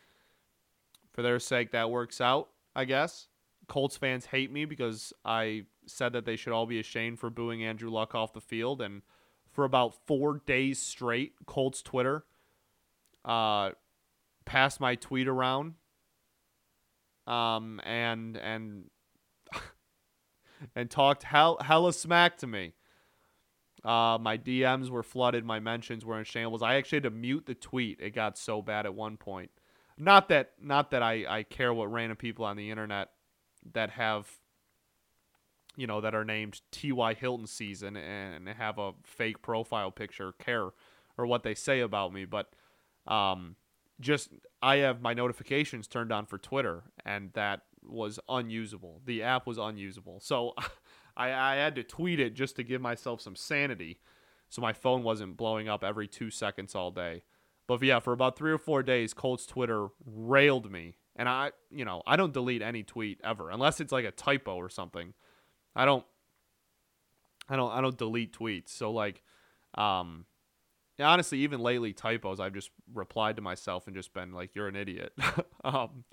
Speaker 1: for their sake, that works out. I guess Colts fans hate me because I said that they should all be ashamed for booing Andrew Luck off the field, and for about four days straight, Colts Twitter uh, passed my tweet around um, and and and talked hell, hella smack to me. Uh, my DMs were flooded. My mentions were in shambles. I actually had to mute the tweet. It got so bad at one point. Not that not that I, I care what random people on the internet that have you know that are named T.Y. Hilton season and have a fake profile picture care or what they say about me, but um, just I have my notifications turned on for Twitter, and that was unusable. The app was unusable, so I, I had to tweet it just to give myself some sanity, so my phone wasn't blowing up every two seconds all day. But yeah, for about three or four days, Colts Twitter railed me, and I, you know, I don't delete any tweet ever unless it's like a typo or something. I don't, I don't, I don't delete tweets. So like, um, honestly, even lately, typos, I've just replied to myself and just been like, "You're an idiot." um,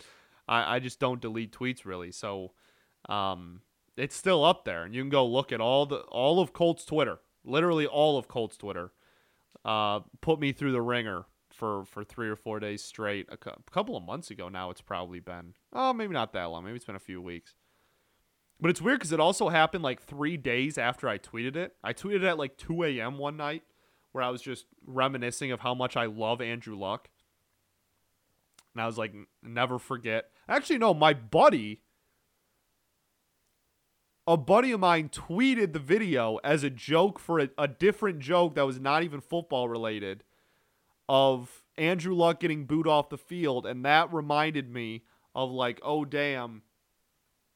Speaker 1: I, I just don't delete tweets really, so um, it's still up there, and you can go look at all the all of Colts Twitter, literally all of Colts Twitter. Uh, put me through the ringer for for three or four days straight. A, cu- a couple of months ago now, it's probably been. Oh, maybe not that long. Maybe it's been a few weeks. But it's weird because it also happened like three days after I tweeted it. I tweeted at like 2 a.m. one night where I was just reminiscing of how much I love Andrew Luck. And I was like, never forget. Actually, no, my buddy, a buddy of mine tweeted the video as a joke for a, a different joke that was not even football related of Andrew Luck getting booed off the field. And that reminded me of like, oh, damn,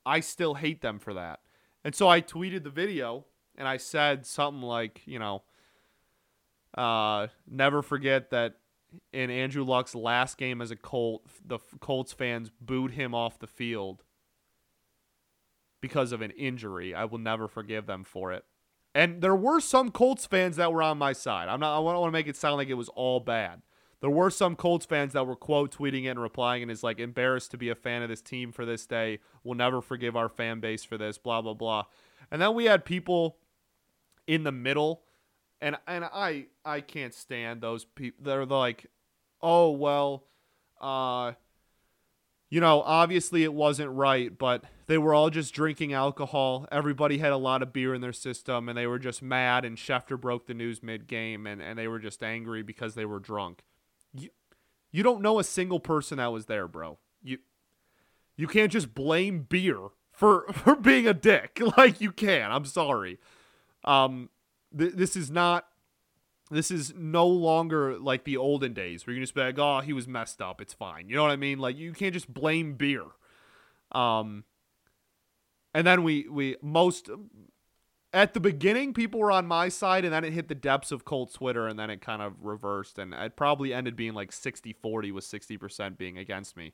Speaker 1: I still hate them for that. And so I tweeted the video and I said something like, you know, uh, never forget that in Andrew Luck's last game as a Colt, the Colts fans booed him off the field because of an injury. I will never forgive them for it. And there were some Colts fans that were on my side. I'm not. I don't want to make it sound like it was all bad. There were some Colts fans that were quote tweeting it and replying and is like embarrassed to be a fan of this team for this day. We'll never forgive our fan base for this. Blah blah blah. And then we had people in the middle, and and I I can't stand those people. They're like, oh well, uh, you know, obviously it wasn't right, but they were all just drinking alcohol. Everybody had a lot of beer in their system, and they were just mad. And Schefter broke the news mid game, and, and they were just angry because they were drunk. You, you don't know a single person that was there, bro. You you can't just blame beer for for being a dick. Like you can. I'm sorry. Um, th- this is not this is no longer like the olden days where you can just be like, oh, he was messed up. It's fine. You know what I mean? Like you can't just blame beer. Um, and then we we most at the beginning people were on my side and then it hit the depths of Colts Twitter and then it kind of reversed and it probably ended being like 60-40 with 60% being against me.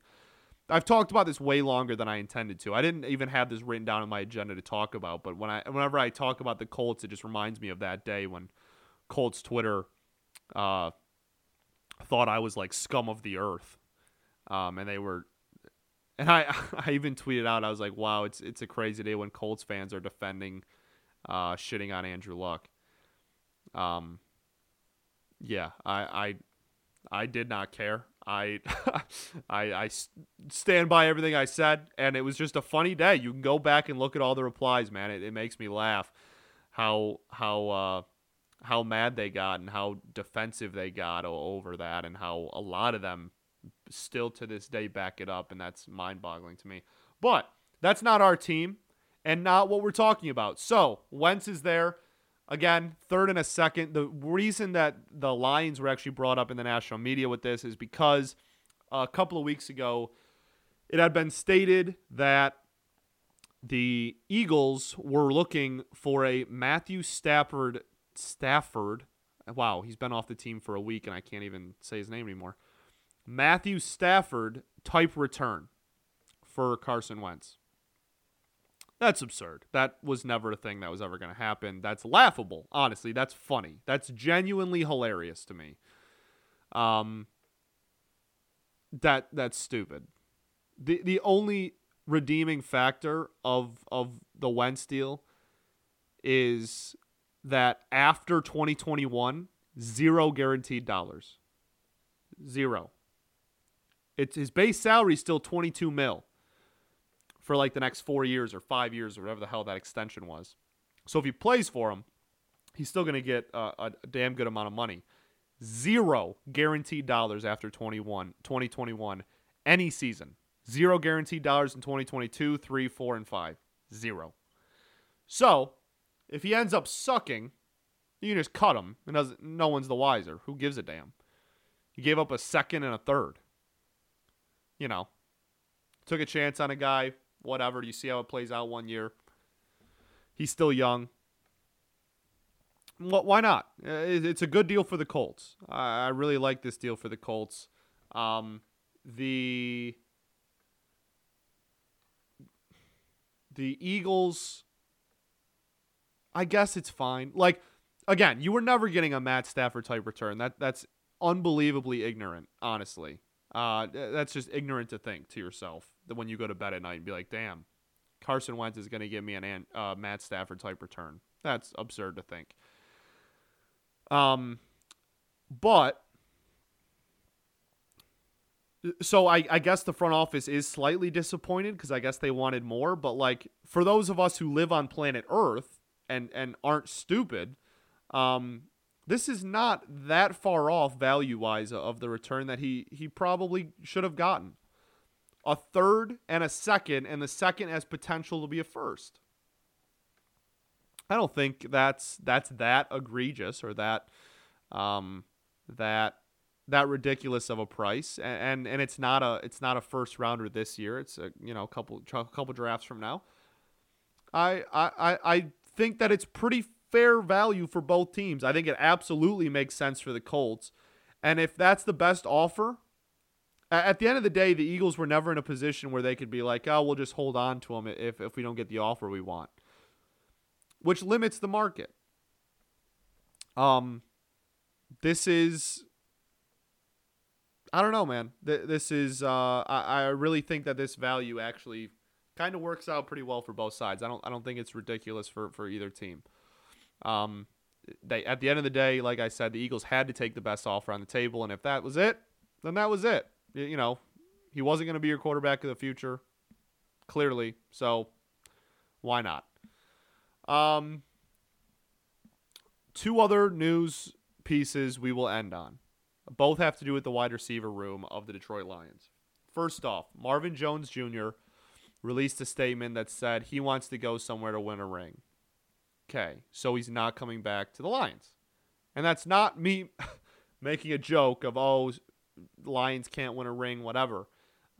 Speaker 1: I've talked about this way longer than I intended to. I didn't even have this written down in my agenda to talk about, but when I whenever I talk about the Colts, it just reminds me of that day when Colts Twitter uh, thought I was like scum of the earth, um, and they were, and I I even tweeted out I was like, wow, it's it's a crazy day when Colts fans are defending, uh, shitting on Andrew Luck. Um, yeah, I I I did not care. I, I, I stand by everything I said, and it was just a funny day. You can go back and look at all the replies, man. It, it makes me laugh how how uh, how mad they got and how defensive they got over that and how a lot of them still to this day back it up and that's mind-boggling to me. But that's not our team and not what we're talking about. So, Wentz is there. Again, third and a second. The reason that the Lions were actually brought up in the national media with this is because a couple of weeks ago it had been stated that the Eagles were looking for a Matthew Stafford Stafford. Wow, he's been off the team for a week and I can't even say his name anymore. Matthew Stafford type return for Carson Wentz. That's absurd. That was never a thing that was ever going to happen. That's laughable. Honestly, that's funny. That's genuinely hilarious to me. Um that that's stupid. The the only redeeming factor of of the Wentz deal is that after 2021, zero guaranteed dollars. Zero. It's his base salary is still 22 mil for like the next four years or five years or whatever the hell that extension was. So if he plays for him, he's still going to get a, a, damn good amount of money. Zero guaranteed dollars after 21, 2021, any season. Zero guaranteed dollars in 2022, 3, 4, and 5. Zero. So if he ends up sucking, you can just cut him. and no one's the wiser. Who gives a damn? He gave up a second and a third. You know, took a chance on a guy. Whatever. You see how it plays out one year. He's still young. Why not? Uh, it's a good deal for the Colts. I really like this deal for the Colts. Um, the the Eagles I guess it's fine. Like again, you were never getting a Matt Stafford type return. That that's unbelievably ignorant, honestly. Uh, that's just ignorant to think to yourself that when you go to bed at night and be like, "Damn, Carson Wentz is going to give me an uh, Matt Stafford type return." That's absurd to think. Um, but so I, I guess the front office is slightly disappointed because I guess they wanted more. But like for those of us who live on planet Earth, and and aren't stupid, um, this is not that far off value wise of the return that he he probably should have gotten. A third and a second, and the second has potential to be a first. I don't think that's that's that egregious or that um, that that ridiculous of a price, and, and and it's not a it's not a first rounder this year. It's a you know a couple a couple drafts from now. I, I, I think that it's pretty fair value for both teams. I think it absolutely makes sense for the Colts. And if that's the best offer, at the end of the day, the Eagles were never in a position where they could be like, oh, we'll just hold on to him if, if we don't get the offer we want, which limits the market. Um, this is, I don't know, man. This is, uh, I, I really think that this value actually kind of works out pretty well for both sides. I don't, I don't think it's ridiculous for, for either team. Um, they, at the end of the day, like I said, the Eagles had to take the best offer on the table, and if that was it, then that was it you know, he wasn't going to be your quarterback of the future, clearly. So why not? Um, two other news pieces we will end on. Both have to do with the wide receiver room of the Detroit Lions. First off, Marvin Jones Jr. released a statement that said he wants to go somewhere to win a ring. Okay, so he's not coming back to the Lions. And that's not me making a joke of, oh, Lions can't win a ring, whatever.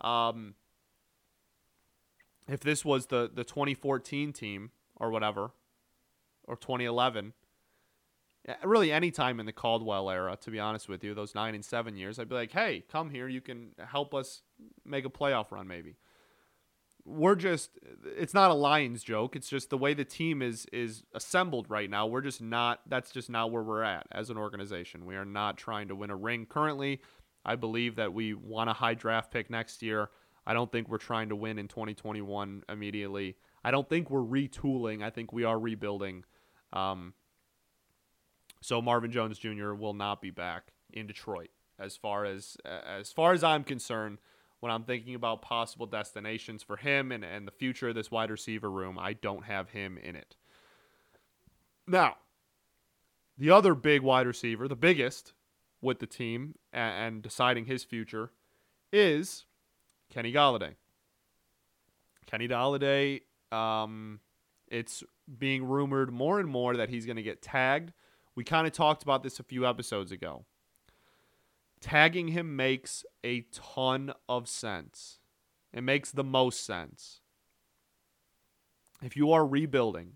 Speaker 1: Um, if this was the the 2014 team or whatever, or 2011, really any time in the Caldwell era, to be honest with you, those nine and seven years, I'd be like, hey, come here, you can help us make a playoff run, maybe. We're just it's not a Lions joke. It's just the way the team is is assembled right now. We're just not that's just not where we're at as an organization. We are not trying to win a ring currently. I believe that we want a high draft pick next year. I don't think we're trying to win in 2021 immediately. I don't think we're retooling. I think we are rebuilding. Um, so Marvin Jones Jr. will not be back in Detroit as far as as far as I'm concerned. When I'm thinking about possible destinations for him and, and the future of this wide receiver room, I don't have him in it. Now, the other big wide receiver, the biggest, with the team and, and deciding his future is Kenny Golladay. Kenny Golladay, um, it's being rumored more and more that he's going to get tagged. We kind of talked about this a few episodes ago. Tagging him makes a ton of sense. It makes the most sense. If you are rebuilding,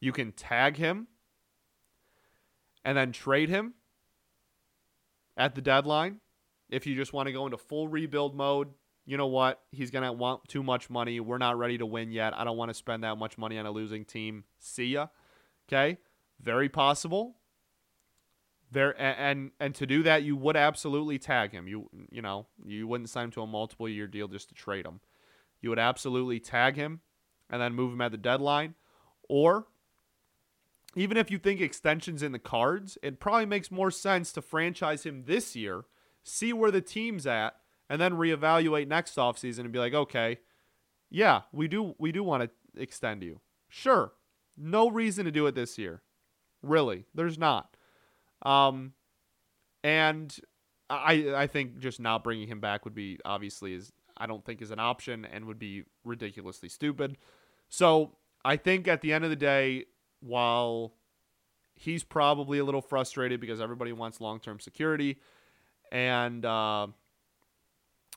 Speaker 1: you can tag him and then trade him at the deadline. If you just want to go into full rebuild mode, you know what? He's going to want too much money. We're not ready to win yet. I don't want to spend that much money on a losing team. See ya. Okay? Very possible. There and and to do that, you would absolutely tag him. You you know, you wouldn't sign him to a multiple year deal just to trade him. You would absolutely tag him and then move him at the deadline or even if you think extensions in the cards, it probably makes more sense to franchise him this year, see where the team's at, and then reevaluate next offseason and be like, okay, yeah, we do we do want to extend you. Sure. No reason to do it this year. Really. There's not. Um and I I think just not bringing him back would be obviously is I don't think is an option and would be ridiculously stupid. So, I think at the end of the day, while he's probably a little frustrated because everybody wants long term security. And uh,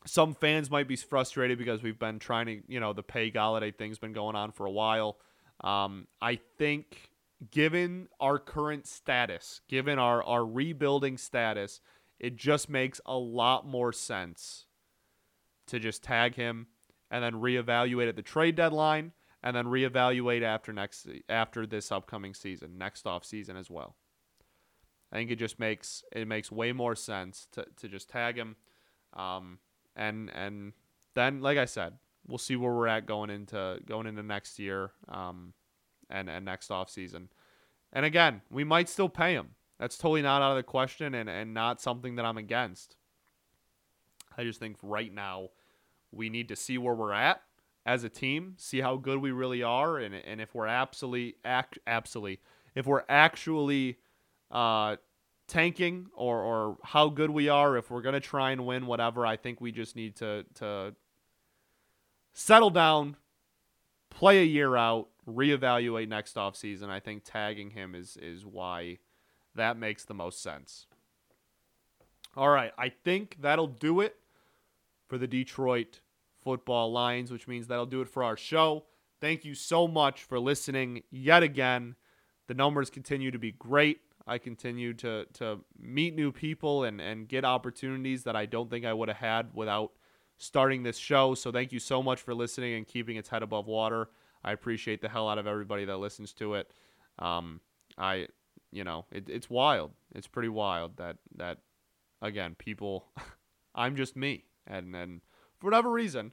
Speaker 1: some fans might be frustrated because we've been trying to, you know, the pay Golladay thing's been going on for a while. Um, I think, given our current status, given our, our rebuilding status, it just makes a lot more sense to just tag him and then reevaluate at the trade deadline and then reevaluate after next after this upcoming season, next off season as well. I think it just makes it makes way more sense to, to just tag him, um, and and then like I said, we'll see where we're at going into going into next year, um, and and next off season, and again we might still pay him. That's totally not out of the question, and and not something that I'm against. I just think right now we need to see where we're at as a team, see how good we really are, and and if we're absolutely act absolutely if we're actually uh, tanking or or how good we are, if we're gonna try and win whatever, I think we just need to to settle down, play a year out, reevaluate next offseason. I think tagging him is is why that makes the most sense. All right, I think that'll do it for the Detroit football Lions, which means that'll do it for our show. thank you so much for listening yet again. The numbers continue to be great. I continue to to meet new people and and get opportunities that I don't think I would have had without starting this show. So thank you so much for listening and keeping its head above water. I appreciate the hell out of everybody that listens to it. Um, I, you know, it, it's wild. It's pretty wild that that again people. I'm just me, and and for whatever reason,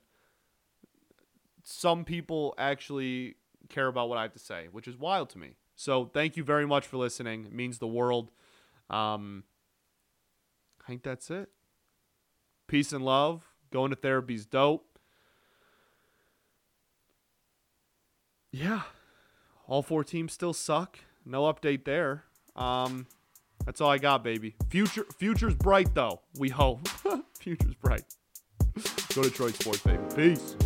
Speaker 1: some people actually care about what I have to say, which is wild to me. So thank you very much for listening. It means the world. Um, I think that's it. Peace and love. Going to therapy's dope. Yeah. All four teams still suck. No update there. Um, that's all I got, baby. Future future's bright though. We hope. future's bright. Go to Detroit Sports, baby. Peace.